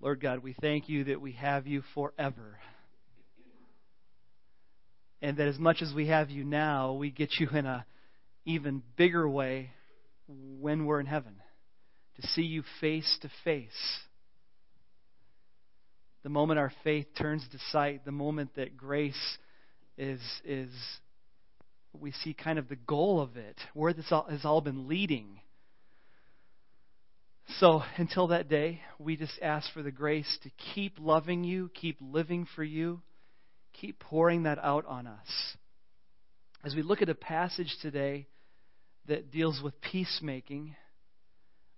Lord God, we thank you that we have you forever. And that as much as we have you now, we get you in a even bigger way when we're in heaven. To see you face to face. The moment our faith turns to sight, the moment that grace is is we see kind of the goal of it, where this all, has all been leading. So until that day, we just ask for the grace to keep loving you, keep living for you, keep pouring that out on us. As we look at a passage today that deals with peacemaking,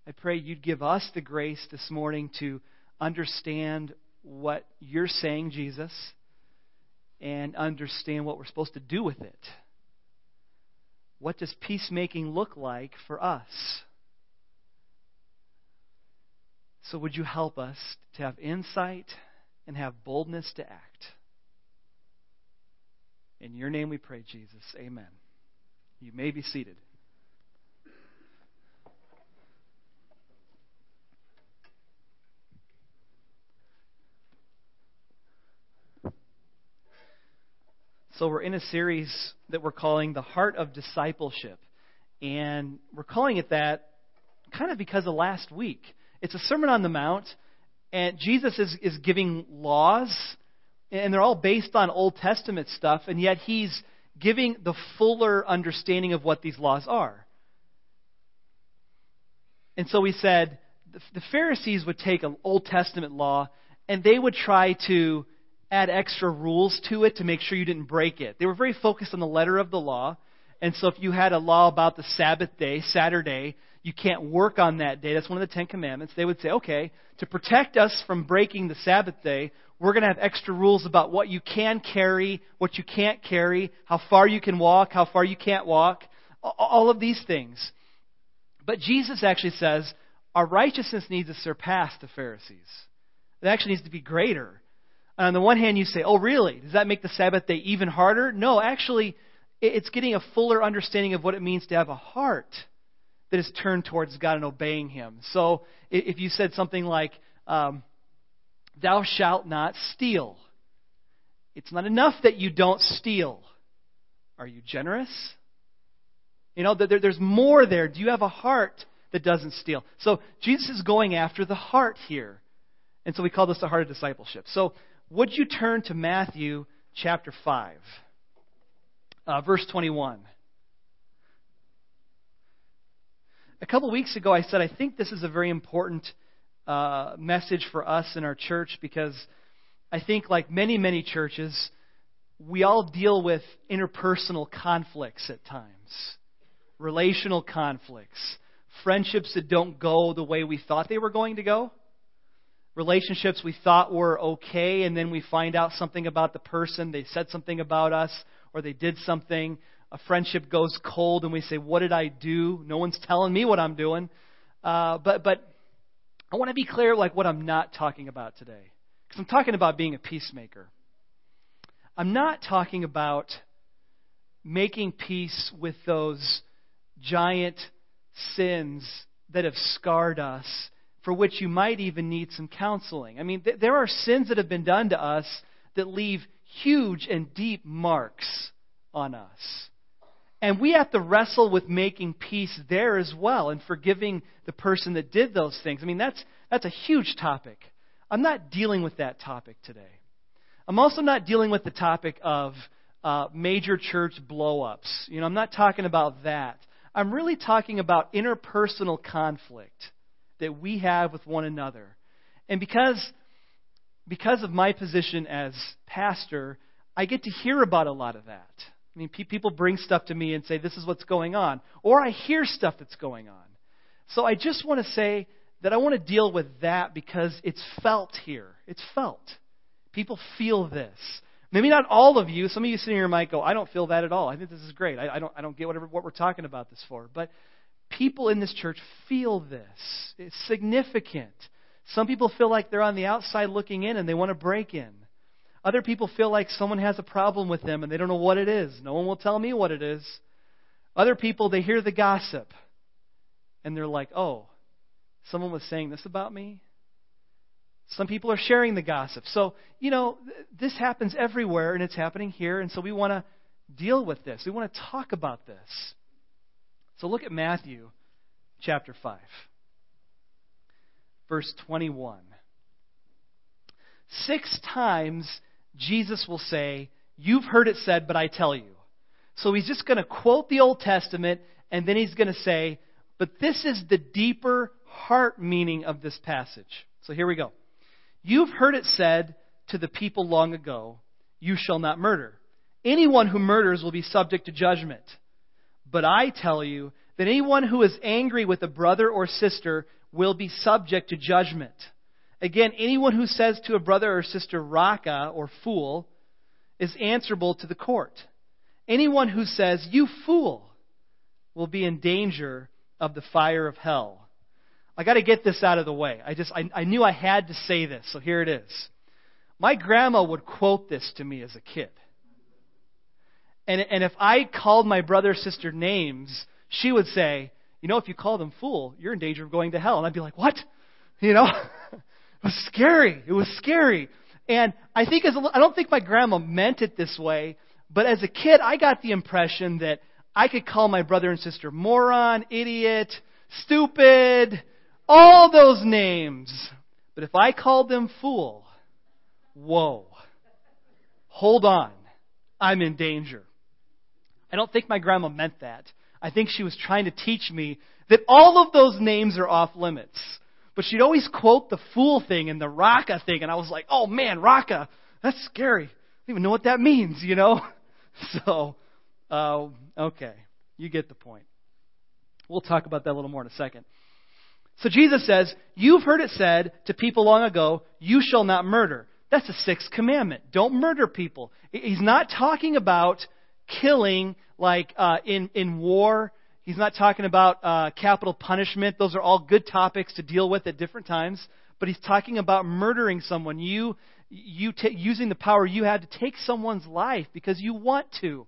I pray you'd give us the grace this morning to understand what you're saying, Jesus, and understand what we're supposed to do with it. What does peacemaking look like for us? So, would you help us to have insight and have boldness to act? In your name we pray, Jesus. Amen. You may be seated. So, we're in a series that we're calling The Heart of Discipleship. And we're calling it that kind of because of last week. It's a Sermon on the Mount, and Jesus is, is giving laws, and they're all based on Old Testament stuff, and yet he's giving the fuller understanding of what these laws are. And so we said the Pharisees would take an Old Testament law, and they would try to add extra rules to it to make sure you didn't break it. They were very focused on the letter of the law. And so if you had a law about the Sabbath day, Saturday, you can't work on that day. That's one of the Ten Commandments. They would say, okay, to protect us from breaking the Sabbath day, we're going to have extra rules about what you can carry, what you can't carry, how far you can walk, how far you can't walk, all of these things. But Jesus actually says our righteousness needs to surpass the Pharisees. It actually needs to be greater And on the one hand, you say, oh, really? Does that make the Sabbath day even harder? No, actually, it's getting a fuller understanding of what it means to have a heart that is turned towards God and obeying Him. So if you said something like, um, thou shalt not steal, it's not enough that you don't steal. Are you generous? You know, there's more there. Do you have a heart that doesn't steal? So Jesus is going after the heart here. And so we call this the heart of discipleship. So would you turn to Matthew chapter 5, uh, verse 21? A couple weeks ago, I said I think this is a very important uh, message for us in our church because I think, like many, many churches, we all deal with interpersonal conflicts at times, relational conflicts, friendships that don't go the way we thought they were going to go relationships we thought were okay, and then we find out something about the person. They said something about us, or they did something. A friendship goes cold, and we say, What did I do? No one's telling me what I'm doing. Uh, but, but I want to be clear, like, what I'm not talking about today. Because I'm talking about being a peacemaker. I'm not talking about making peace with those giant sins that have scarred us for which you might even need some counseling. I mean, th- there are sins that have been done to us that leave huge and deep marks on us. And we have to wrestle with making peace there as well and forgiving the person that did those things. I mean, that's, that's a huge topic. I'm not dealing with that topic today. I'm also not dealing with the topic of uh, major church blowups. You know, I'm not talking about that. I'm really talking about interpersonal conflict that we have with one another. And because, because of my position as pastor, I get to hear about a lot of that. I mean, people bring stuff to me and say, this is what's going on. Or I hear stuff that's going on. So I just want to say that I want to deal with that because it's felt here. It's felt. People feel this. Maybe not all of you. Some of you sitting here might go, I don't feel that at all. I think this is great. I, I don't, I don't get whatever, what we're talking about this for. But people in this church feel this. It's significant. Some people feel like they're on the outside looking in and they want to break in. Other people feel like someone has a problem with them and they don't know what it is. No one will tell me what it is. Other people, they hear the gossip and they're like, oh, someone was saying this about me? Some people are sharing the gossip. So, you know, this happens everywhere, and it's happening here, and so we want to deal with this. We want to talk about this. So look at Matthew chapter 5, verse 21. Six times Jesus will say, You've heard it said, but I tell you. So he's just going to quote the Old Testament, and then he's going to say, But this is the deeper heart meaning of this passage. So here we go. You've heard it said to the people long ago, You shall not murder. Anyone who murders will be subject to judgment. But I tell you that anyone who is angry with a brother or sister will be subject to judgment. Again, anyone who says to a brother or sister, Raca or fool, is answerable to the court. Anyone who says, You fool, will be in danger of the fire of hell. I got to get this out of the way. I just I, I knew I had to say this, so here it is. My grandma would quote this to me as a kid. And, and if I called my brother or sister names, she would say, You know, if you call them fool, you're in danger of going to hell. And I'd be like, What? You know? It was scary. It was scary. And I think as a, I don't think my grandma meant it this way, but as a kid, I got the impression that I could call my brother and sister moron, idiot, stupid, all those names. But if I called them fool, whoa, hold on, I'm in danger. I don't think my grandma meant that. I think she was trying to teach me that all of those names are off limits. But she'd always quote the fool thing and the Raca thing, and I was like, oh man, Raca, that's scary. I don't even know what that means, you know? So, uh, okay, you get the point. We'll talk about that a little more in a second. So Jesus says, You've heard it said to people long ago, You shall not murder. That's the sixth commandment. Don't murder people. He's not talking about killing like uh, in, in war He's not talking about uh, capital punishment. Those are all good topics to deal with at different times. But he's talking about murdering someone. You, you t- using the power you had to take someone's life because you want to.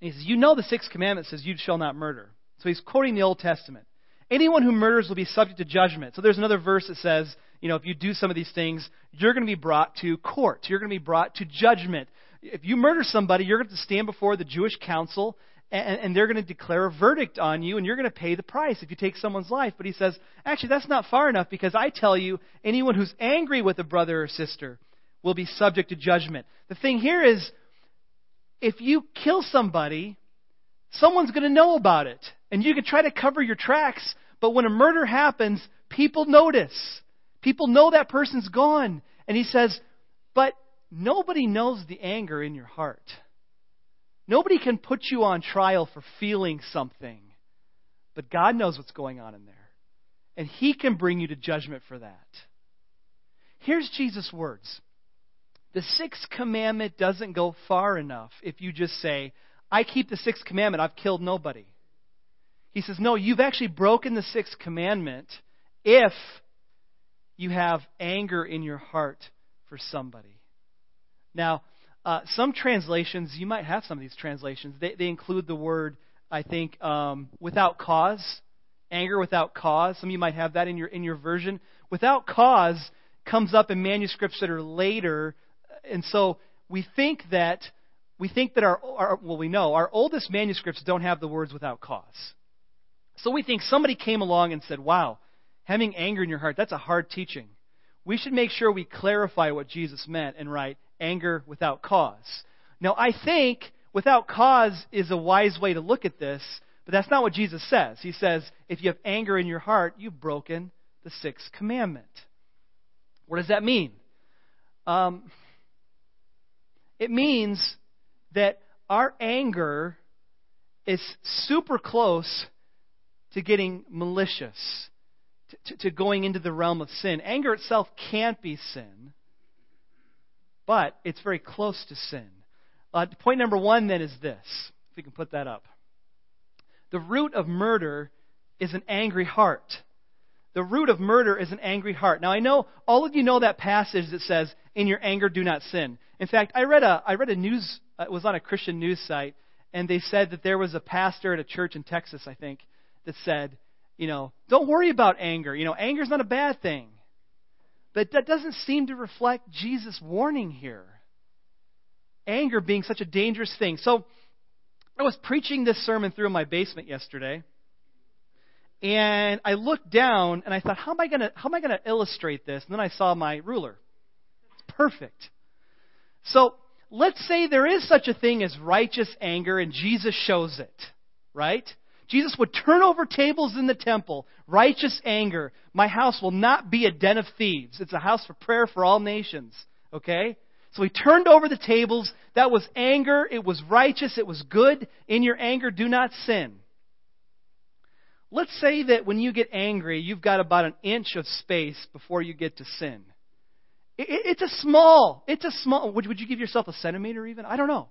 And he says, You know the sixth commandment says, You shall not murder. So he's quoting the Old Testament. Anyone who murders will be subject to judgment. So there's another verse that says, you know, if you do some of these things, you're going to be brought to court. You're going to be brought to judgment. If you murder somebody, you're going to stand before the Jewish council and, and they're going to declare a verdict on you, and you're going to pay the price if you take someone's life. But he says, actually, that's not far enough because I tell you, anyone who's angry with a brother or sister will be subject to judgment. The thing here is, if you kill somebody, someone's going to know about it. And you can try to cover your tracks, but when a murder happens, people notice. People know that person's gone. And he says, but nobody knows the anger in your heart. Nobody can put you on trial for feeling something, but God knows what's going on in there. And He can bring you to judgment for that. Here's Jesus' words The sixth commandment doesn't go far enough if you just say, I keep the sixth commandment, I've killed nobody. He says, No, you've actually broken the sixth commandment if you have anger in your heart for somebody. Now, uh, some translations, you might have some of these translations, they, they include the word, I think, um, without cause, anger without cause. Some of you might have that in your, in your version. Without cause comes up in manuscripts that are later, and so we think that we think that our, our well we know our oldest manuscripts don't have the words without cause. So we think somebody came along and said, "Wow, having anger in your heart, that's a hard teaching. We should make sure we clarify what Jesus meant and write anger without cause. Now, I think without cause is a wise way to look at this, but that's not what Jesus says. He says, if you have anger in your heart, you've broken the sixth commandment. What does that mean? Um, it means that our anger is super close to getting malicious, to, to, to, going into the realm of sin. Anger itself can't be sin, but it's very close to sin. Uh, point number one then is this, if we can put that up. The root of murder is an angry heart. The root of murder is an angry heart. Now I know all of you know that passage that says, "In your anger, do not sin." In fact, I read a I read a news uh, it was on a Christian news site, and they said that there was a pastor at a church in Texas, I think, that said, you know, don't worry about anger. You know, anger's not a bad thing. But that doesn't seem to reflect Jesus' warning here. Anger being such a dangerous thing. So, I was preaching this sermon through in my basement yesterday. And I looked down and I thought, how am I gonna how am I gonna illustrate this? And then I saw my ruler. It's perfect. So let's say there is such a thing as righteous anger and Jesus shows it, right? Jesus would turn over tables in the temple. Righteous anger. My house will not be a den of thieves. It's a house for prayer for all nations. Okay? So he turned over the tables. That was anger. It was righteous. It was good. In your anger, do not sin. Let's say that when you get angry, you've got about an inch of space before you get to sin. It's a small, it's a small, would you give yourself a centimeter even? I don't know.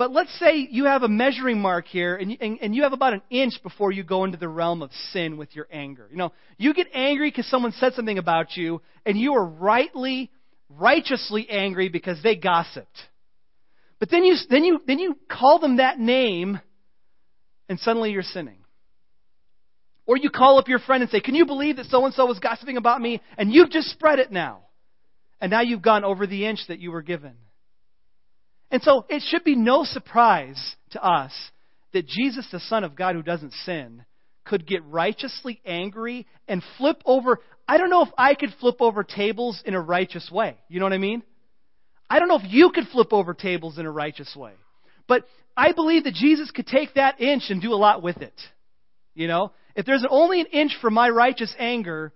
But let's say you have a measuring mark here and, and, and you have about an inch before you go into the realm of sin with your anger. You know, you get angry because someone said something about you and you are rightly, righteously angry because they gossiped. But then you, then you, then you call them that name and suddenly you're sinning. Or you call up your friend and say, Can you believe that so and so was gossiping about me? And you've just spread it now. And now you've gone over the inch that you were given. And so it should be no surprise to us that Jesus, the Son of God who doesn't sin, could get righteously angry and flip over. I don't know if I could flip over tables in a righteous way. You know what I mean? I don't know if you could flip over tables in a righteous way. But I believe that Jesus could take that inch and do a lot with it. You know? If there's only an inch for my righteous anger,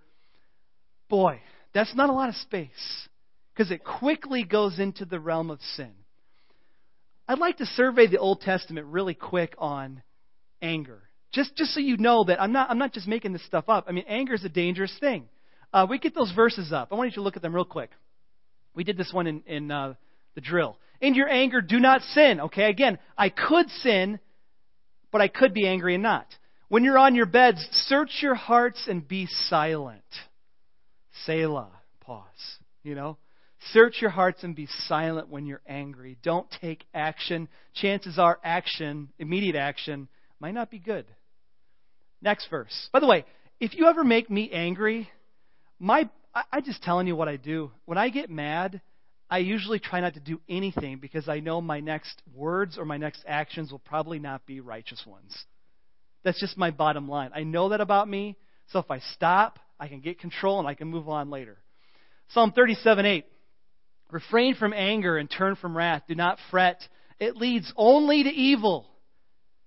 boy, that's not a lot of space. Because it quickly goes into the realm of sin. I'd like to survey the Old Testament really quick on anger. Just, just so you know that I'm not, I'm not just making this stuff up. I mean, anger is a dangerous thing. Uh, we get those verses up. I want you to look at them real quick. We did this one in, in uh, the drill. In your anger, do not sin. Okay, again, I could sin, but I could be angry and not. When you're on your beds, search your hearts and be silent. Selah. Pause. You know? Search your hearts and be silent when you're angry. Don't take action. Chances are action, immediate action, might not be good. Next verse. By the way, if you ever make me angry, my I'm just telling you what I do. When I get mad, I usually try not to do anything because I know my next words or my next actions will probably not be righteous ones. That's just my bottom line. I know that about me, so if I stop, I can get control and I can move on later. Psalm 37 8. Refrain from anger and turn from wrath. Do not fret. It leads only to evil.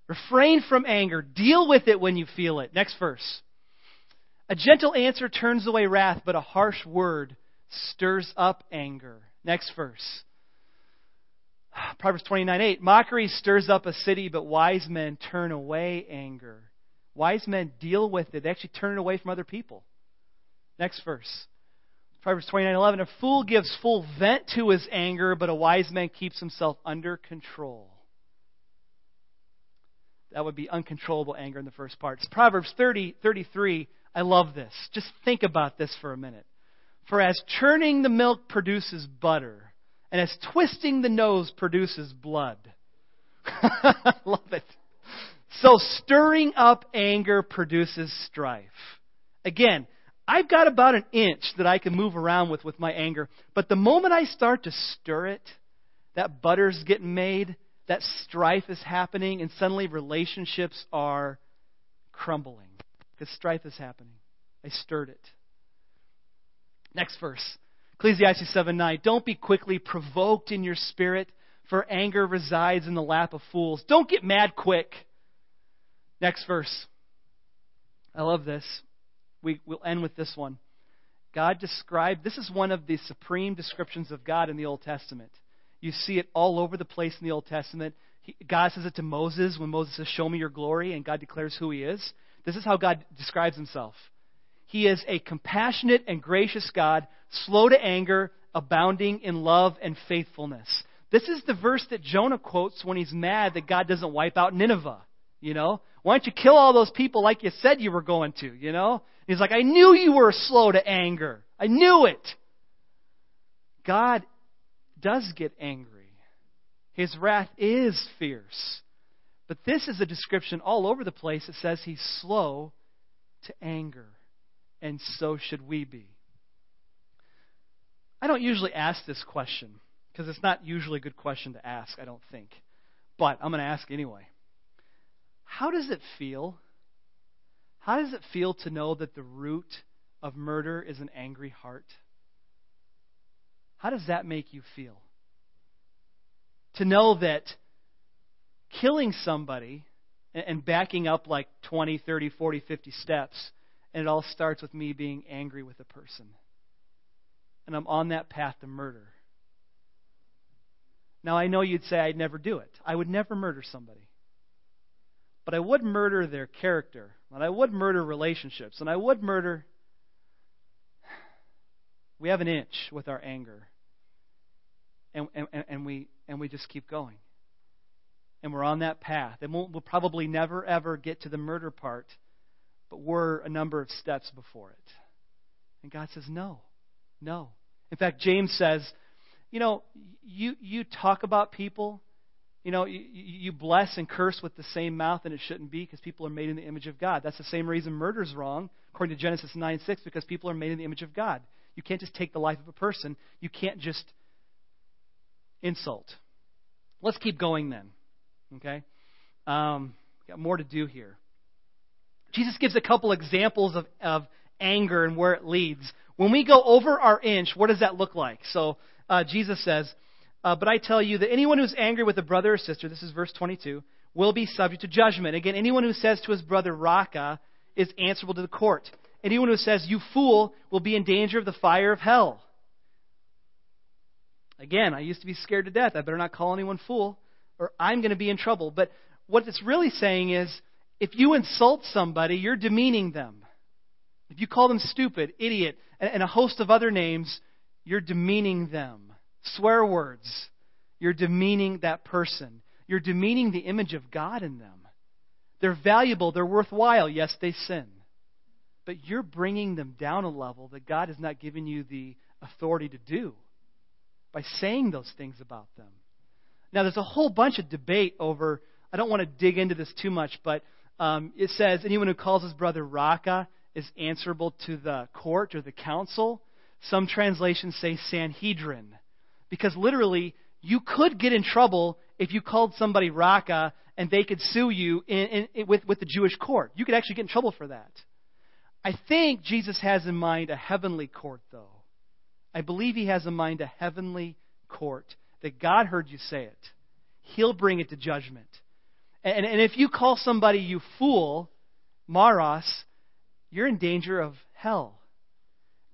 Refrain from anger. Deal with it when you feel it. Next verse. A gentle answer turns away wrath, but a harsh word stirs up anger. Next verse. Proverbs 29 8. Mockery stirs up a city, but wise men turn away anger. Wise men deal with it. They actually turn it away from other people. Next verse. Proverbs 29:11 A fool gives full vent to his anger, but a wise man keeps himself under control. That would be uncontrollable anger in the first part. It's Proverbs 30:33. I love this. Just think about this for a minute. For as churning the milk produces butter, and as twisting the nose produces blood. love it. So stirring up anger produces strife. Again, I've got about an inch that I can move around with with my anger. But the moment I start to stir it, that butter's getting made, that strife is happening, and suddenly relationships are crumbling because strife is happening. I stirred it. Next verse. Ecclesiastes 7 9. Don't be quickly provoked in your spirit, for anger resides in the lap of fools. Don't get mad quick. Next verse. I love this we, will end with this one. God described, this is one of the supreme descriptions of God in the Old Testament. You see it all over the place in the Old Testament. He, God says it to Moses when Moses says, Show me your glory, and God declares who he is. This is how God describes himself. He is a compassionate and gracious God, slow to anger, abounding in love and faithfulness. This is the verse that Jonah quotes when he's mad that God doesn't wipe out Nineveh. You know? Why don't you kill all those people like you said you were going to? You know? He's like, I knew you were slow to anger. I knew it. God does get angry. His wrath is fierce. But this is a description all over the place. It says he's slow to anger. And so should we be. I don't usually ask this question because it's not usually a good question to ask, I don't think. But I'm going to ask anyway. How does it feel? How does it feel to know that the root of murder is an angry heart? How does that make you feel? To know that killing somebody and backing up like 20, 30, 40, 50 steps, and it all starts with me being angry with a person. And I'm on that path to murder. Now, I know you'd say I'd never do it. I would never murder somebody. But I would murder their character, and I would murder relationships, and I would murder. We have an inch with our anger. And, and, and, we, and we just keep going. And we're on that path. And we'll, we'll probably never, ever get to the murder part, but we're a number of steps before it. And God says, no, no. In fact, James says, you know, you, you talk about people, you know, you, you bless and curse with the same mouth, and it shouldn't be because people are made in the image of God. That's the same reason murder is wrong, according to Genesis 9 6, because people are made in the image of God. You can't just take the life of a person, you can't just insult. Let's keep going then. Okay? Um, got more to do here. Jesus gives a couple examples of, of anger and where it leads. When we go over our inch, what does that look like? So uh, Jesus says, uh, But I tell you that anyone who's angry with a brother or sister, this is verse 22, will be subject to judgment. Again, anyone who says to his brother, Raca, is answerable to the court. Anyone who says, You fool, will be in danger of the fire of hell. Again, I used to be scared to death. I better not call anyone fool, or I'm going to be in trouble. But what it's really saying is if you insult somebody, you're demeaning them. If you call them stupid, idiot, and a host of other names, you're demeaning them. Swear words, you're demeaning that person. You're demeaning the image of God in them. They're valuable, they're worthwhile. Yes, they sin. But you're bringing them down a level that God has not given you the authority to do by saying those things about them. Now, there's a whole bunch of debate over, I don't want to dig into this too much, but um, it says anyone who calls his brother Raca is answerable to the court or the council. Some translations say Sanhedrin. Because literally, you could get in trouble if you called somebody Raca and they could sue you in, in, in, with, with the Jewish court. You could actually get in trouble for that. I think Jesus has in mind a heavenly court, though. I believe he has in mind a heavenly court that God heard you say it. He'll bring it to judgment. And, and if you call somebody you fool, Maros, you're in danger of hell.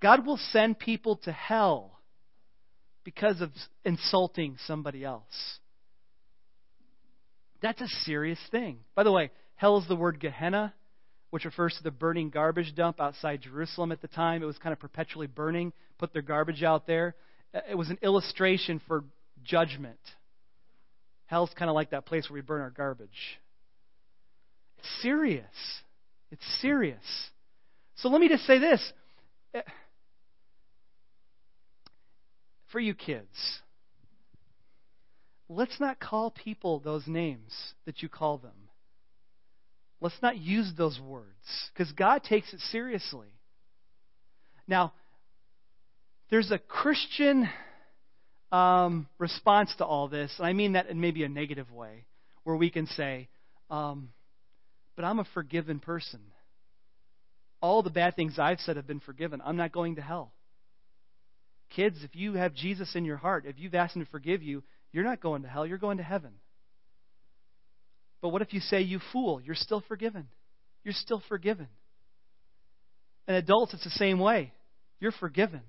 God will send people to hell because of insulting somebody else. That's a serious thing. By the way, hell is the word Gehenna, which refers to the burning garbage dump outside Jerusalem at the time. It was kind of perpetually burning, put their garbage out there. Uh, it was an illustration for judgment. Hell's kind of like that place where we burn our garbage. It's serious. It's serious. So let me just say this. Uh, For you kids, let's not call people those names that you call them. Let's not use those words because God takes it seriously. Now, there's a Christian um, response to all this, and I mean that in maybe a negative way, where we can say, um, but I'm a forgiven person. All the bad things I've said have been forgiven. I'm not going to hell. Kids, if you have Jesus in your heart, if you've asked Him to forgive you, you're not going to hell, you're going to heaven. But what if you say, you fool? You're still forgiven. You're still forgiven. And adults, it's the same way. You're forgiven.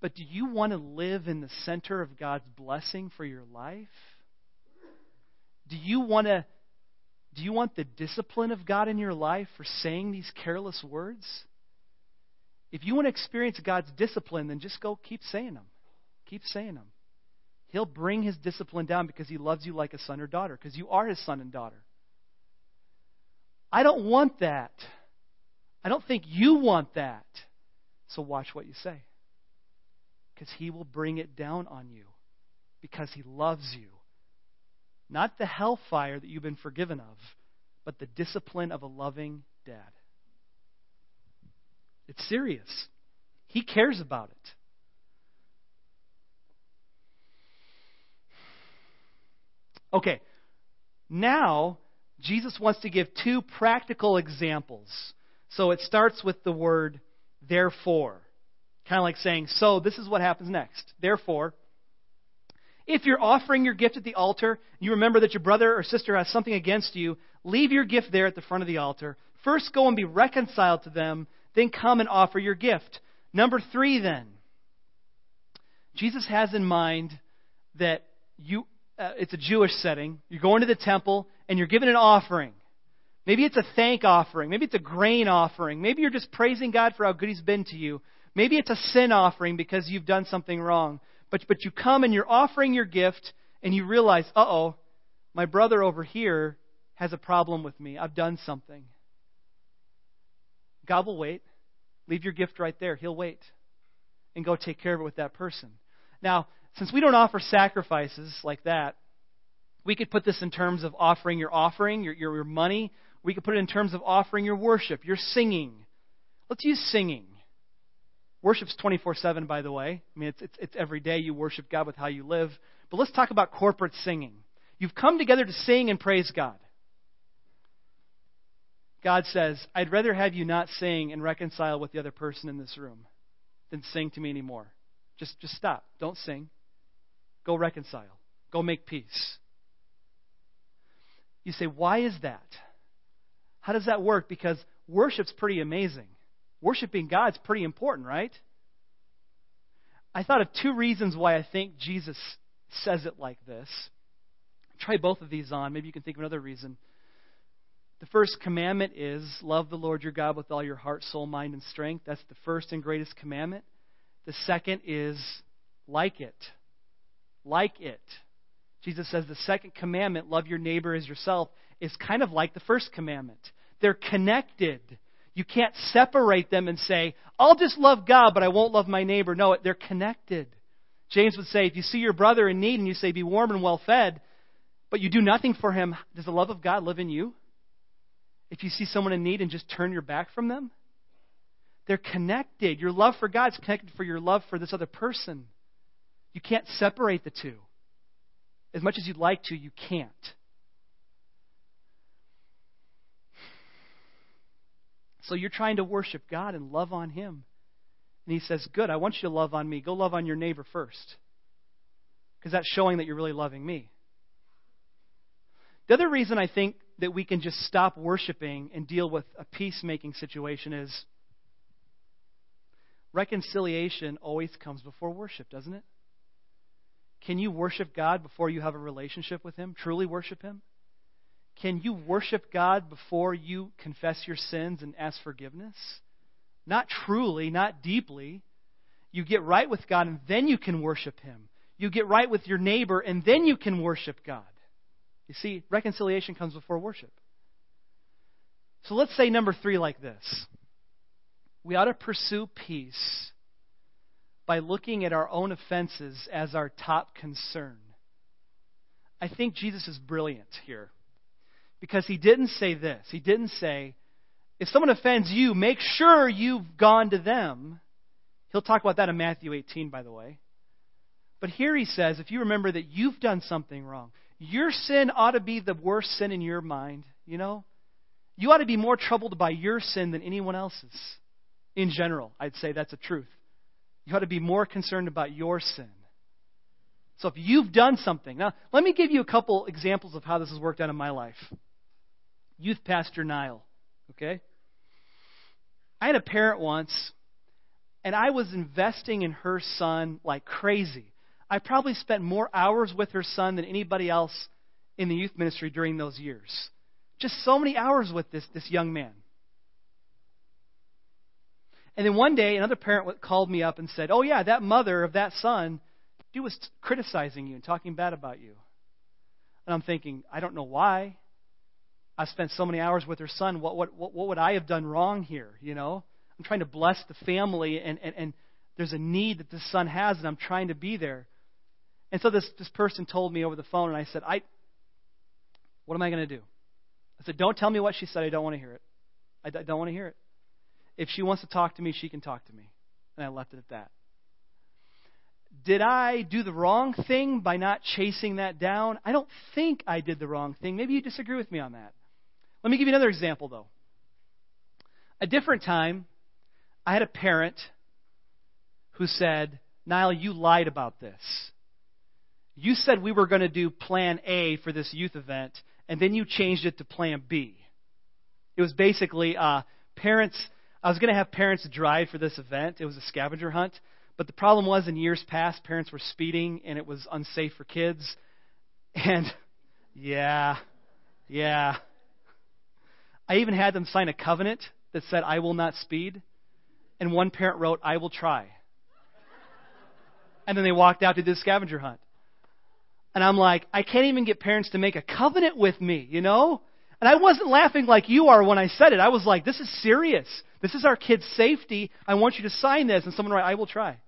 But do you want to live in the center of God's blessing for your life? Do you want to do you want the discipline of God in your life for saying these careless words? If you want to experience God's discipline, then just go keep saying them. Keep saying them. He'll bring his discipline down because he loves you like a son or daughter, because you are his son and daughter. I don't want that. I don't think you want that. So watch what you say because he will bring it down on you because he loves you. Not the hellfire that you've been forgiven of, but the discipline of a loving dad. It's serious. He cares about it. Okay, now Jesus wants to give two practical examples. So it starts with the word therefore. Kind of like saying, so this is what happens next. Therefore, if you're offering your gift at the altar, you remember that your brother or sister has something against you, leave your gift there at the front of the altar. First go and be reconciled to them, then come and offer your gift. Number three, then. Jesus has in mind that you, uh, it's a Jewish setting. You're going to the temple and you're giving an offering. Maybe it's a thank offering. Maybe it's a grain offering. Maybe you're just praising God for how good He's been to you. Maybe it's a sin offering because you've done something wrong. But, but you come and you're offering your gift and you realize, uh oh, my brother over here has a problem with me. I've done something. God will wait. Leave your gift right there. He'll wait. And go take care of it with that person. Now, since we don't offer sacrifices like that, we could put this in terms of offering your offering, your, your, your money. We could put it in terms of offering your worship, your singing. Let's use singing. Worship's 24 7, by the way. I mean, it's, it's, it's every day you worship God with how you live. But let's talk about corporate singing. You've come together to sing and praise God. God says, I'd rather have you not sing and reconcile with the other person in this room than sing to me anymore. Just, just stop. Don't sing. Go reconcile. Go make peace. You say, why is that? How does that work? Because worship's pretty amazing. Worshiping God's pretty important, right? I thought of two reasons why I think Jesus says it like this. Try both of these on. Maybe you can think of another reason. The first commandment is love the Lord your God with all your heart, soul, mind, and strength. That's the first and greatest commandment. The second is like it. Like it. Jesus says the second commandment, love your neighbor as yourself, is kind of like the first commandment. They're connected. You can't separate them and say, I'll just love God, but I won't love my neighbor. No, they're connected. James would say, if you see your brother in need and you say, be warm and well fed, but you do nothing for him, does the love of God live in you? If you see someone in need and just turn your back from them? They're connected. Your love for God is connected for your love for this other person. You can't separate the two. As much as you'd like to, you can't. So you're trying to worship God and love on Him. And He says, Good, I want you to love on me. Go love on your neighbor first. Because that's showing that you're really loving me. The other reason I think that we can just stop worshiping and deal with a peacemaking situation is reconciliation always comes before worship, doesn't it? Can you worship God before you have a relationship with Him? Truly worship Him? Can you worship God before you confess your sins and ask forgiveness? Not truly, not deeply. You get right with God and then you can worship Him. You get right with your neighbor and then you can worship God. You see, reconciliation comes before worship. So let's say number three like this we ought to pursue peace by looking at our own offenses as our top concern. I think Jesus is brilliant here because he didn't say this. He didn't say, if someone offends you, make sure you've gone to them. He'll talk about that in Matthew 18, by the way. But here he says, if you remember that you've done something wrong, your sin ought to be the worst sin in your mind, you know? You ought to be more troubled by your sin than anyone else's. In general, I'd say that's a truth. You ought to be more concerned about your sin. So if you've done something, now let me give you a couple examples of how this has worked out in my life. Youth Pastor Niall, okay? I had a parent once, and I was investing in her son like crazy. I probably spent more hours with her son than anybody else in the youth ministry during those years. Just so many hours with this, this young man. And then one day, another parent called me up and said, Oh, yeah, that mother of that son, she was criticizing you and talking bad about you. And I'm thinking, I don't know why. I spent so many hours with her son. What, what, what, what would I have done wrong here? You know? I'm trying to bless the family, and, and, and there's a need that this son has, and I'm trying to be there. And so this, this person told me over the phone, and I said, I, What am I going to do? I said, Don't tell me what she said. I don't want to hear it. I, I don't want to hear it. If she wants to talk to me, she can talk to me. And I left it at that. Did I do the wrong thing by not chasing that down? I don't think I did the wrong thing. Maybe you disagree with me on that. Let me give you another example, though. A different time, I had a parent who said, Niall, you lied about this. You said we were going to do plan A for this youth event, and then you changed it to plan B. It was basically uh, parents. I was going to have parents drive for this event. It was a scavenger hunt. But the problem was, in years past, parents were speeding, and it was unsafe for kids. And, yeah, yeah. I even had them sign a covenant that said, I will not speed. And one parent wrote, I will try. And then they walked out to do the scavenger hunt. And I'm like, I can't even get parents to make a covenant with me, you know? And I wasn't laughing like you are when I said it. I was like, this is serious. This is our kid's safety. I want you to sign this. And someone wrote, I will try.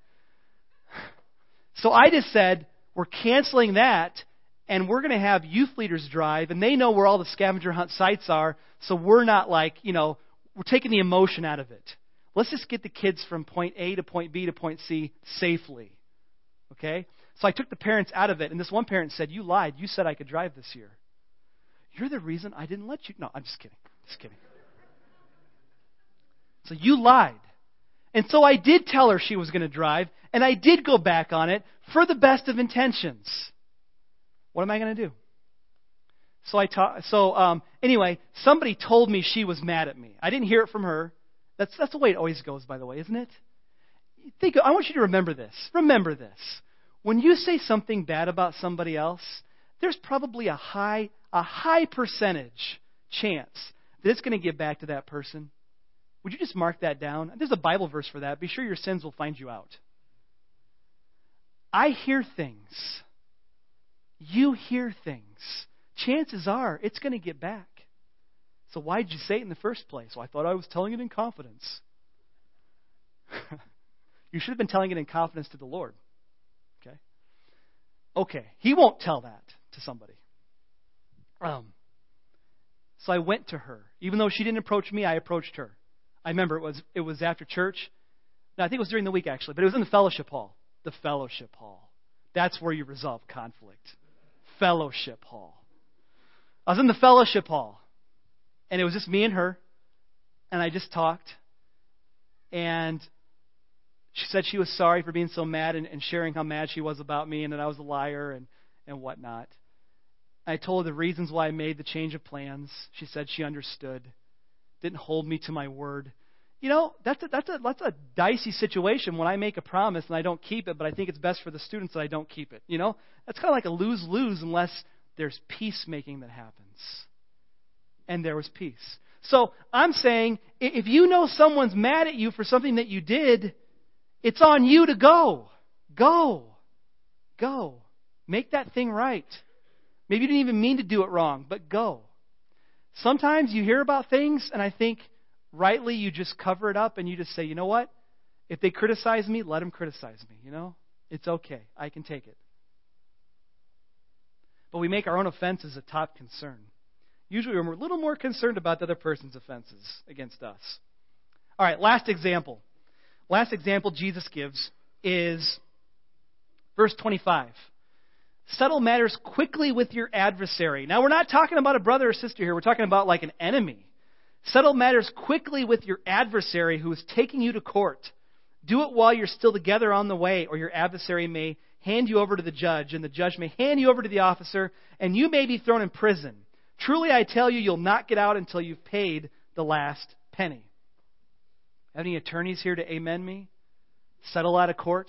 So I just said, we're canceling that and we're going to have youth leaders drive and they know where all the scavenger hunt sites are. So we're not like, you know, we're taking the emotion out of it. Let's just get the kids from point A to point B to point C safely. Okay? So I took the parents out of it, and this one parent said, You lied. You said I could drive this year. You're the reason I didn't let you. No, I'm just kidding. Just kidding. So you lied. And so I did tell her she was going to drive, and I did go back on it for the best of intentions. What am I going to do? So I ta- so um, anyway, somebody told me she was mad at me. I didn't hear it from her. That's that's the way it always goes, by the way, isn't it? Think. I want you to remember this. Remember this. When you say something bad about somebody else, there's probably a high a high percentage chance that it's going to get back to that person. Would you just mark that down? There's a Bible verse for that. Be sure your sins will find you out. I hear things. You hear things chances are it's going to get back. So why did you say it in the first place? Well, I thought I was telling it in confidence. you should have been telling it in confidence to the Lord. Okay? Okay. He won't tell that to somebody. Um, so I went to her. Even though she didn't approach me, I approached her. I remember it was it was after church. No, I think it was during the week actually, but it was in the fellowship hall. The fellowship hall. That's where you resolve conflict. Fellowship hall. I was in the fellowship hall, and it was just me and her, and I just talked. And she said she was sorry for being so mad and, and sharing how mad she was about me and that I was a liar and, and whatnot. I told her the reasons why I made the change of plans. She said she understood, didn't hold me to my word. You know, that's a, that's a, that's a dicey situation when I make a promise and I don't keep it, but I think it's best for the students that I don't keep it. You know, that's kind of like a lose lose unless there's peacemaking that happens. And there was peace. So I'm saying if you know someone's mad at you for something that you did, it's on you to go. Go. Go. Make that thing right. Maybe you didn't even mean to do it wrong, but go. Sometimes you hear about things, and I think rightly you just cover it up and you just say, you know what? If they criticize me, let them criticize me. You know? It's okay. I can take it but we make our own offenses a top concern. Usually we're a little more concerned about the other person's offenses against us. All right, last example. Last example Jesus gives is verse 25. Settle matters quickly with your adversary. Now, we're not talking about a brother or sister here. We're talking about like an enemy. Settle matters quickly with your adversary who is taking you to court. Do it while you're still together on the way, or your adversary may hand you over to the judge, and the judge may hand you over to the officer, and you may be thrown in prison. Truly, I tell you, you'll not get out until you've paid the last penny. Any attorneys here to amen me? Settle out of court?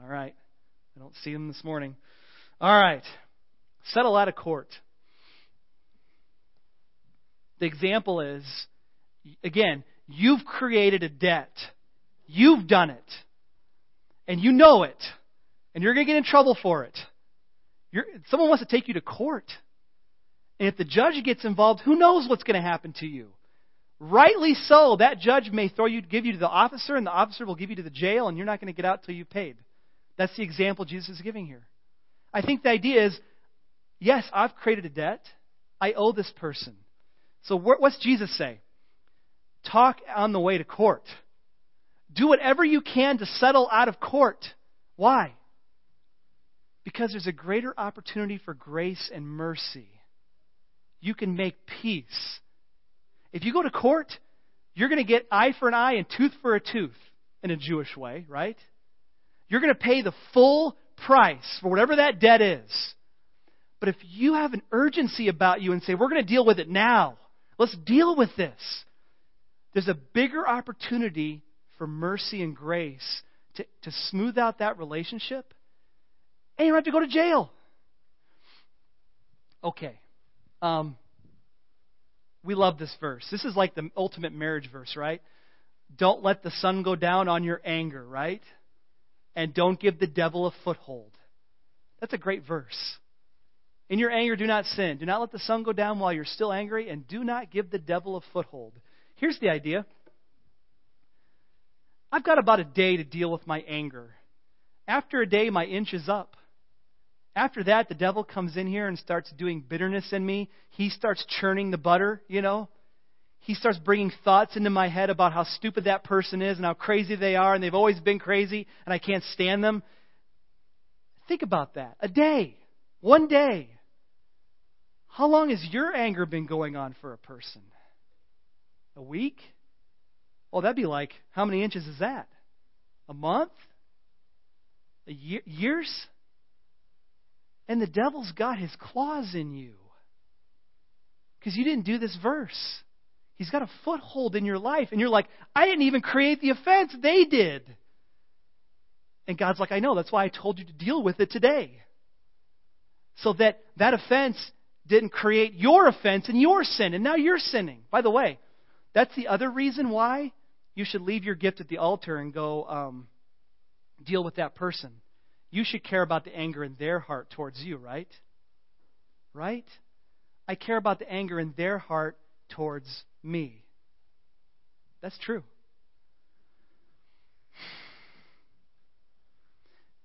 All right. I don't see them this morning. All right. Settle out of court. The example is again, you've created a debt. You've done it. And you know it and you're going to get in trouble for it. You're, someone wants to take you to court. And if the judge gets involved, who knows what's going to happen to you? Rightly so, that judge may throw you, give you to the officer, and the officer will give you to the jail, and you're not going to get out till you've paid. That's the example Jesus is giving here. I think the idea is yes, I've created a debt. I owe this person. So what's Jesus say? Talk on the way to court. Do whatever you can to settle out of court. Why? Because there's a greater opportunity for grace and mercy. You can make peace. If you go to court, you're going to get eye for an eye and tooth for a tooth in a Jewish way, right? You're going to pay the full price for whatever that debt is. But if you have an urgency about you and say, we're going to deal with it now, let's deal with this, there's a bigger opportunity for mercy and grace to, to smooth out that relationship. And you don't have to go to jail. Okay. Um, we love this verse. This is like the ultimate marriage verse, right? Don't let the sun go down on your anger, right? And don't give the devil a foothold. That's a great verse. In your anger, do not sin. Do not let the sun go down while you're still angry, and do not give the devil a foothold. Here's the idea I've got about a day to deal with my anger. After a day, my inch is up. After that, the devil comes in here and starts doing bitterness in me. He starts churning the butter, you know. He starts bringing thoughts into my head about how stupid that person is and how crazy they are, and they've always been crazy, and I can't stand them. Think about that. A day. One day. How long has your anger been going on for a person? A week? Well, that'd be like, how many inches is that? A month? A year, years? And the devil's got his claws in you. Because you didn't do this verse. He's got a foothold in your life. And you're like, I didn't even create the offense. They did. And God's like, I know. That's why I told you to deal with it today. So that that offense didn't create your offense and your sin. And now you're sinning. By the way, that's the other reason why you should leave your gift at the altar and go um, deal with that person. You should care about the anger in their heart towards you, right? Right? I care about the anger in their heart towards me. That's true.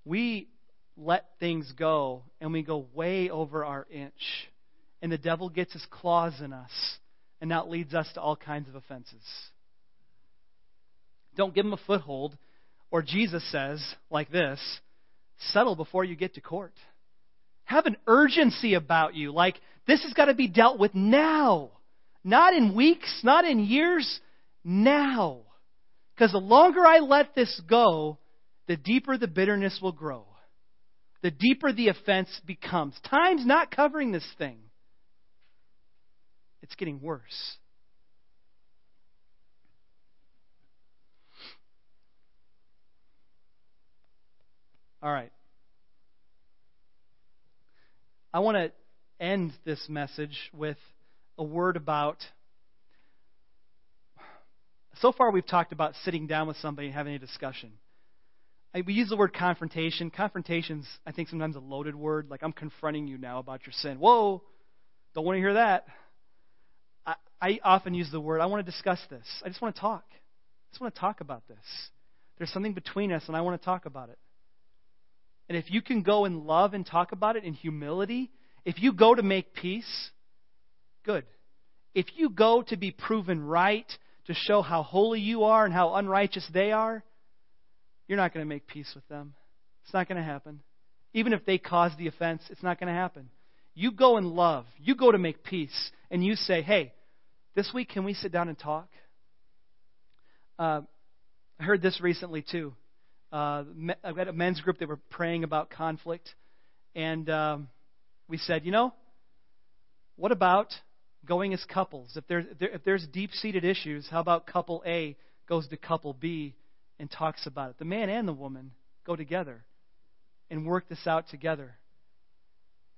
We let things go and we go way over our inch, and the devil gets his claws in us, and that leads us to all kinds of offenses. Don't give him a foothold. Or Jesus says, like this settle before you get to court. Have an urgency about you. Like, this has got to be dealt with now. Not in weeks, not in years, now. Because the longer I let this go, the deeper the bitterness will grow. The deeper the offense becomes. Time's not covering this thing, it's getting worse. All right. I want to end this message with a word about. So far, we've talked about sitting down with somebody and having a discussion. I, we use the word confrontation. Confrontation's, I think, sometimes a loaded word. Like, I'm confronting you now about your sin. Whoa, don't want to hear that. I, I often use the word, I want to discuss this. I just want to talk. I just want to talk about this. There's something between us, and I want to talk about it. And if you can go in love and talk about it in humility, if you go to make peace, good. If you go to be proven right, to show how holy you are and how unrighteous they are, you're not going to make peace with them. It's not going to happen. Even if they cause the offense, it's not going to happen. You go in love. You go to make peace. And you say, hey, this week, can we sit down and talk? Uh, I heard this recently, too. Uh, I've got a men's group that were praying about conflict, and um, we said, you know, what about going as couples? If, there, if there's deep seated issues, how about couple A goes to couple B and talks about it? The man and the woman go together and work this out together.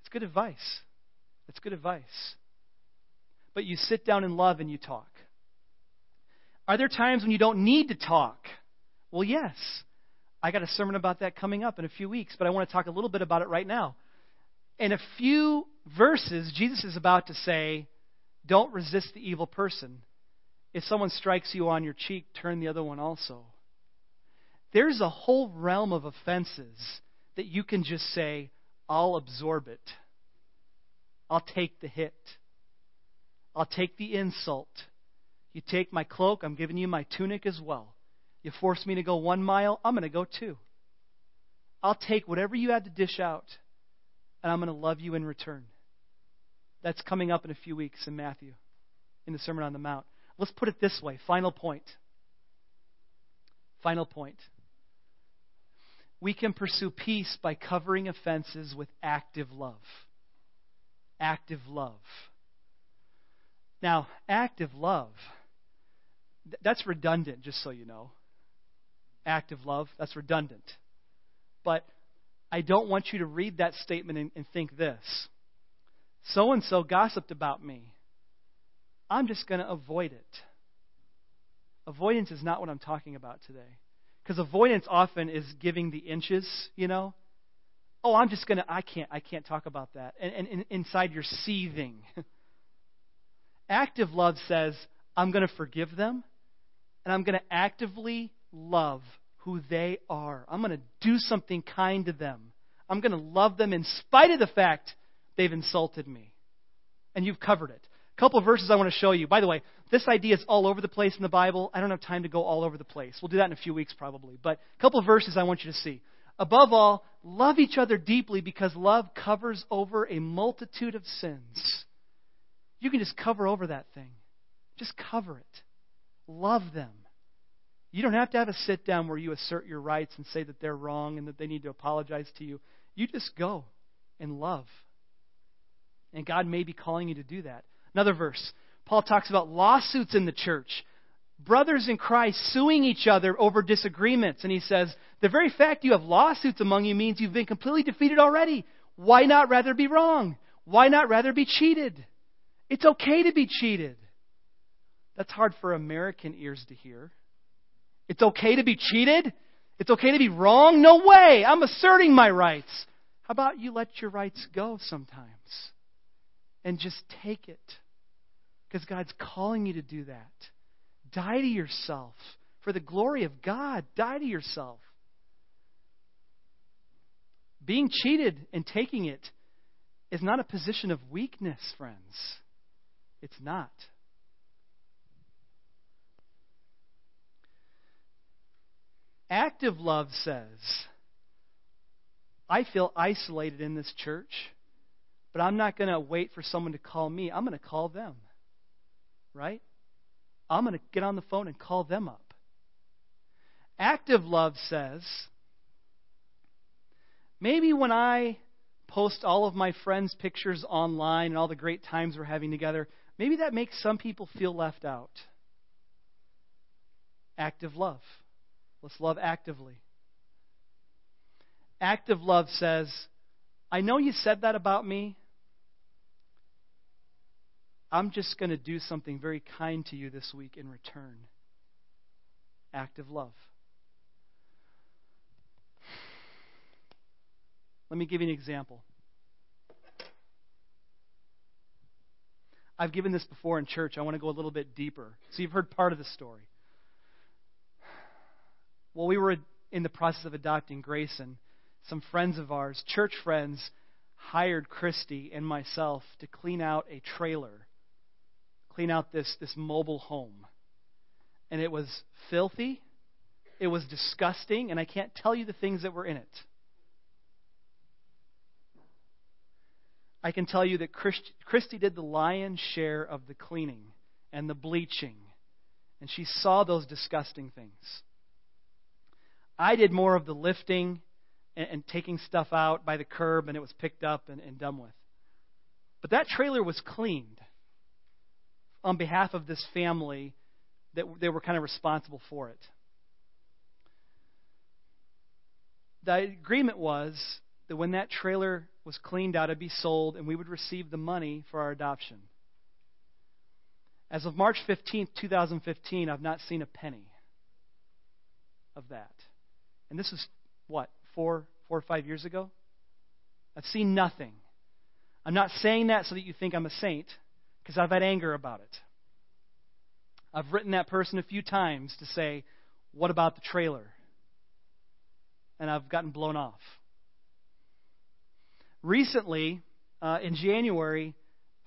It's good advice. It's good advice. But you sit down in love and you talk. Are there times when you don't need to talk? Well, yes. I got a sermon about that coming up in a few weeks, but I want to talk a little bit about it right now. In a few verses, Jesus is about to say, Don't resist the evil person. If someone strikes you on your cheek, turn the other one also. There's a whole realm of offenses that you can just say, I'll absorb it. I'll take the hit. I'll take the insult. You take my cloak, I'm giving you my tunic as well. You force me to go one mile, I'm going to go two. I'll take whatever you had to dish out, and I'm going to love you in return. That's coming up in a few weeks in Matthew, in the Sermon on the Mount. Let's put it this way final point. Final point. We can pursue peace by covering offenses with active love. Active love. Now, active love, that's redundant, just so you know. Active love, that's redundant. But I don't want you to read that statement and, and think this so and so gossiped about me. I'm just going to avoid it. Avoidance is not what I'm talking about today. Because avoidance often is giving the inches, you know. Oh, I'm just going to, I can't, I can't talk about that. And, and, and inside you're seething. Active love says, I'm going to forgive them, and I'm going to actively love who they are. I'm going to do something kind to them. I'm going to love them in spite of the fact they've insulted me. And you've covered it. A couple of verses I want to show you. By the way, this idea is all over the place in the Bible. I don't have time to go all over the place. We'll do that in a few weeks probably. But a couple of verses I want you to see. Above all, love each other deeply because love covers over a multitude of sins. You can just cover over that thing. Just cover it. Love them. You don't have to have a sit down where you assert your rights and say that they're wrong and that they need to apologize to you. You just go and love. And God may be calling you to do that. Another verse. Paul talks about lawsuits in the church. Brothers in Christ suing each other over disagreements. And he says, the very fact you have lawsuits among you means you've been completely defeated already. Why not rather be wrong? Why not rather be cheated? It's okay to be cheated. That's hard for American ears to hear. It's okay to be cheated? It's okay to be wrong? No way. I'm asserting my rights. How about you let your rights go sometimes and just take it? Because God's calling you to do that. Die to yourself for the glory of God. Die to yourself. Being cheated and taking it is not a position of weakness, friends. It's not. Active love says, I feel isolated in this church, but I'm not going to wait for someone to call me. I'm going to call them. Right? I'm going to get on the phone and call them up. Active love says, maybe when I post all of my friends' pictures online and all the great times we're having together, maybe that makes some people feel left out. Active love. Let's love actively. Active love says, I know you said that about me. I'm just going to do something very kind to you this week in return. Active love. Let me give you an example. I've given this before in church. I want to go a little bit deeper. So you've heard part of the story. Well, we were in the process of adopting Grayson. Some friends of ours, church friends, hired Christy and myself to clean out a trailer, clean out this, this mobile home. And it was filthy, it was disgusting, and I can't tell you the things that were in it. I can tell you that Christy did the lion's share of the cleaning and the bleaching, and she saw those disgusting things. I did more of the lifting and, and taking stuff out by the curb, and it was picked up and, and done with. But that trailer was cleaned on behalf of this family that they were kind of responsible for it. The agreement was that when that trailer was cleaned out, it'd be sold, and we would receive the money for our adoption. As of March 15th, 2015, I've not seen a penny of that. And this is what, four, four or five years ago? I've seen nothing. I'm not saying that so that you think I'm a saint, because I've had anger about it. I've written that person a few times to say, What about the trailer? And I've gotten blown off. Recently, uh, in January,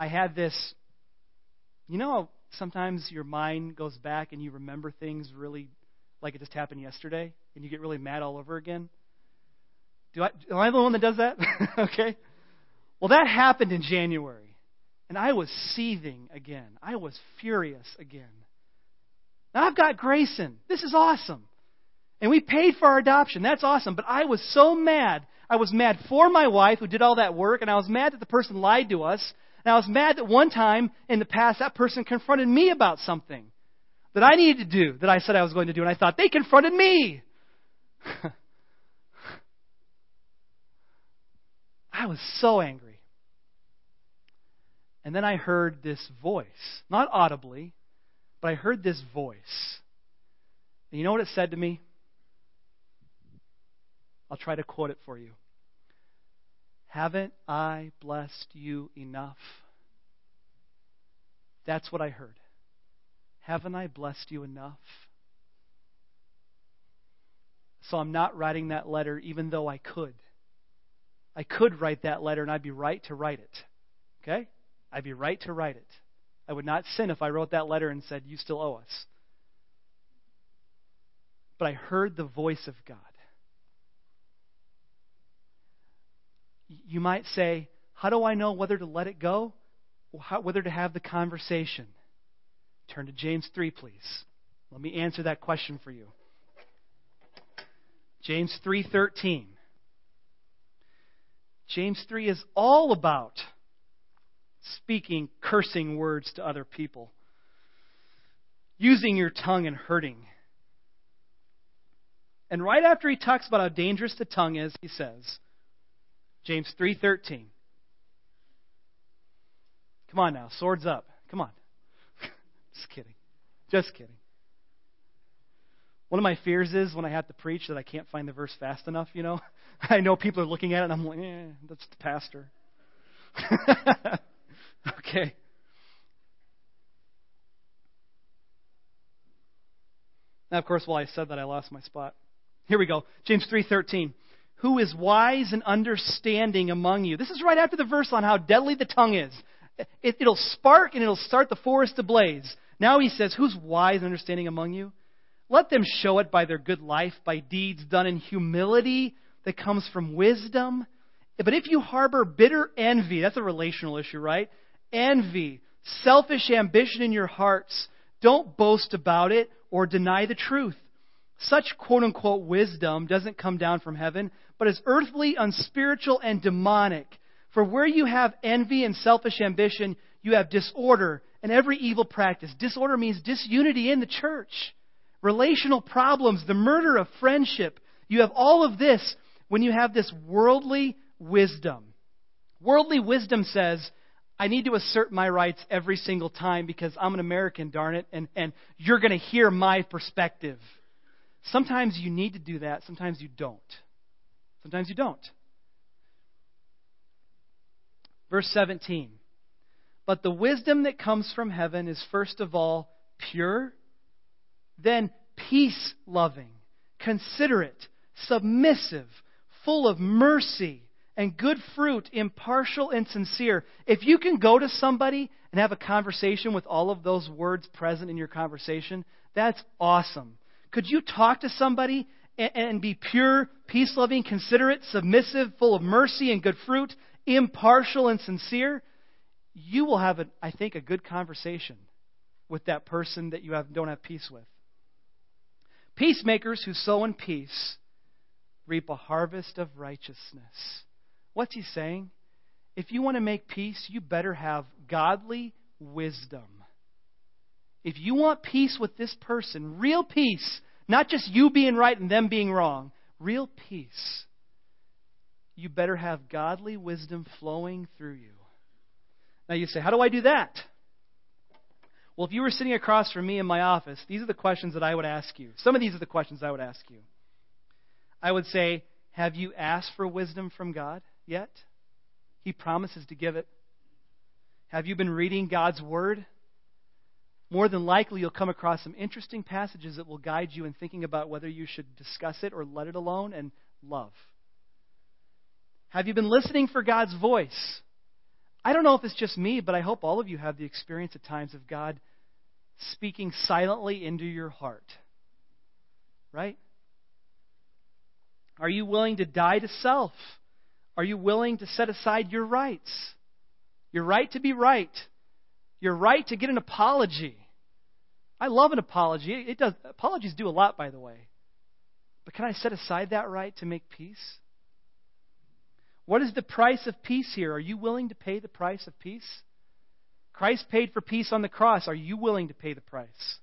I had this. You know, sometimes your mind goes back and you remember things really like it just happened yesterday and you get really mad all over again? Do I, am I the one that does that? okay. Well, that happened in January. And I was seething again. I was furious again. Now I've got Grayson. This is awesome. And we paid for our adoption. That's awesome. But I was so mad. I was mad for my wife who did all that work, and I was mad that the person lied to us. And I was mad that one time in the past that person confronted me about something that I needed to do, that I said I was going to do. And I thought, they confronted me. I was so angry. And then I heard this voice, not audibly, but I heard this voice. And you know what it said to me? I'll try to quote it for you. Haven't I blessed you enough? That's what I heard. Haven't I blessed you enough? So I'm not writing that letter even though I could. I could write that letter and I'd be right to write it. Okay? I'd be right to write it. I would not sin if I wrote that letter and said, You still owe us. But I heard the voice of God. You might say, How do I know whether to let it go how, whether to have the conversation? Turn to James 3, please. Let me answer that question for you. James 3:13. James 3 is all about speaking cursing words to other people, using your tongue and hurting. And right after he talks about how dangerous the tongue is, he says, James 3:13. Come on now, swords up. Come on. Just kidding. Just kidding. One of my fears is when I have to preach that I can't find the verse fast enough, you know. I know people are looking at it and I'm like, eh, that's the pastor. okay. Now, of course, while I said that, I lost my spot. Here we go. James 3:13. Who is wise and understanding among you? This is right after the verse on how deadly the tongue is. It, it'll spark and it'll start the forest ablaze. Now he says, Who's wise and understanding among you? Let them show it by their good life, by deeds done in humility that comes from wisdom. But if you harbor bitter envy, that's a relational issue, right? Envy, selfish ambition in your hearts, don't boast about it or deny the truth. Such quote unquote wisdom doesn't come down from heaven, but is earthly, unspiritual, and demonic. For where you have envy and selfish ambition, you have disorder and every evil practice. Disorder means disunity in the church, relational problems, the murder of friendship. You have all of this when you have this worldly wisdom. Worldly wisdom says, I need to assert my rights every single time because I'm an American, darn it, and, and you're going to hear my perspective. Sometimes you need to do that, sometimes you don't. Sometimes you don't. Verse 17. But the wisdom that comes from heaven is first of all pure, then peace loving, considerate, submissive full of mercy and good fruit, impartial and sincere. If you can go to somebody and have a conversation with all of those words present in your conversation, that's awesome. Could you talk to somebody and, be pure, peace loving, considerate, submissive, full of mercy and good fruit, impartial and sincere? You will have, a, I think, a good conversation with that person that you have, don't have peace with. Peacemakers who sow in peace reap a harvest of righteousness. What's he saying? If you want to make peace, you better have godly wisdom. If you want peace with this person, real peace, not just you being right and them being wrong, real peace, you better have godly wisdom flowing through you. Now you say, How do I do that? Well, if you were sitting across from me in my office, these are the questions that I would ask you. Some of these are the questions I would ask you. I would say, Have you asked for wisdom from God yet? He promises to give it. Have you been reading God's Word? More than likely, you'll come across some interesting passages that will guide you in thinking about whether you should discuss it or let it alone and love. Have you been listening for God's voice? I don't know if it's just me, but I hope all of you have the experience at times of God speaking silently into your heart right? Are you willing to die to self? Are you willing to set aside your rights? Your right to be right. Your right to get an apology. I love an apology. It does apologies do a lot by the way. But can I set aside that right to make peace? What is the price of peace here? Are you willing to pay the price of peace? Christ paid for peace on the cross. Are you willing to pay the price?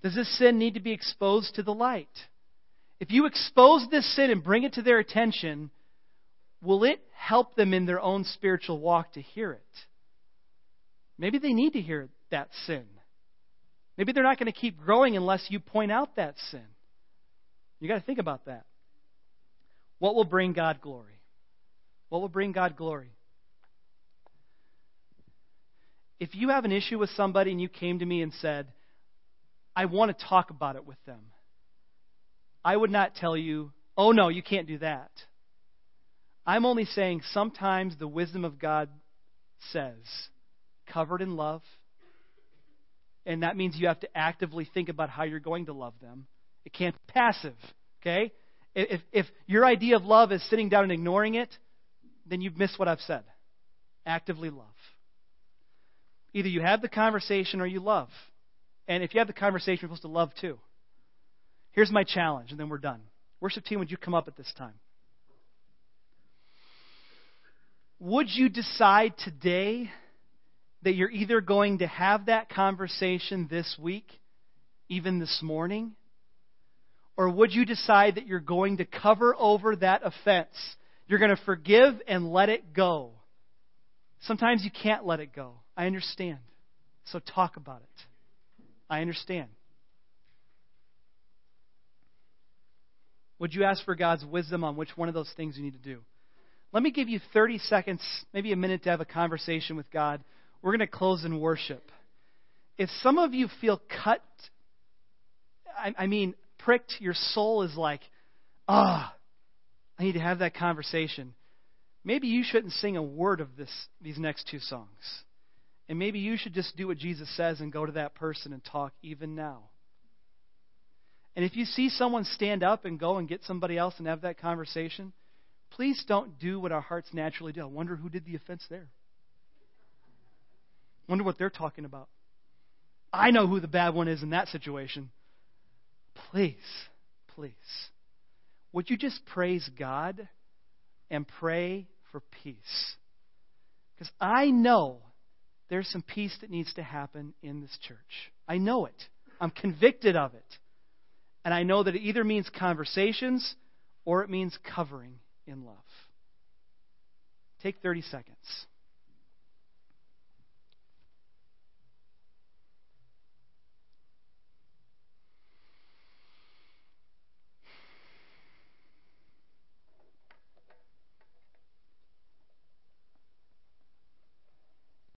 Does this sin need to be exposed to the light? If you expose this sin and bring it to their attention, will it help them in their own spiritual walk to hear it? Maybe they need to hear that sin. Maybe they're not going to keep growing unless you point out that sin. You've got to think about that. What will bring God glory? What will bring God glory? If you have an issue with somebody and you came to me and said, I want to talk about it with them, I would not tell you, oh no, you can't do that. I'm only saying sometimes the wisdom of God says, covered in love, and that means you have to actively think about how you're going to love them. It can't be passive, okay? If, if your idea of love is sitting down and ignoring it, then you've missed what I've said. Actively love. Either you have the conversation or you love. And if you have the conversation, you're supposed to love too. Here's my challenge, and then we're done. Worship team, would you come up at this time? Would you decide today that you're either going to have that conversation this week, even this morning, or would you decide that you're going to cover over that offense? You're going to forgive and let it go. Sometimes you can't let it go. I understand. So talk about it. I understand. Would you ask for God's wisdom on which one of those things you need to do? Let me give you 30 seconds, maybe a minute to have a conversation with God. We're going to close in worship. If some of you feel cut, I, I mean, pricked, your soul is like, ah, oh, I need to have that conversation. Maybe you shouldn't sing a word of this, these next two songs. And maybe you should just do what Jesus says and go to that person and talk even now. And if you see someone stand up and go and get somebody else and have that conversation, please don't do what our hearts naturally do. I wonder who did the offense there. Wonder what they're talking about. I know who the bad one is in that situation. Please, please, would you just praise God and pray for peace? Because I know there's some peace that needs to happen in this church. I know it. I'm convicted of it. And I know that it either means conversations or it means covering in love. Take 30 seconds.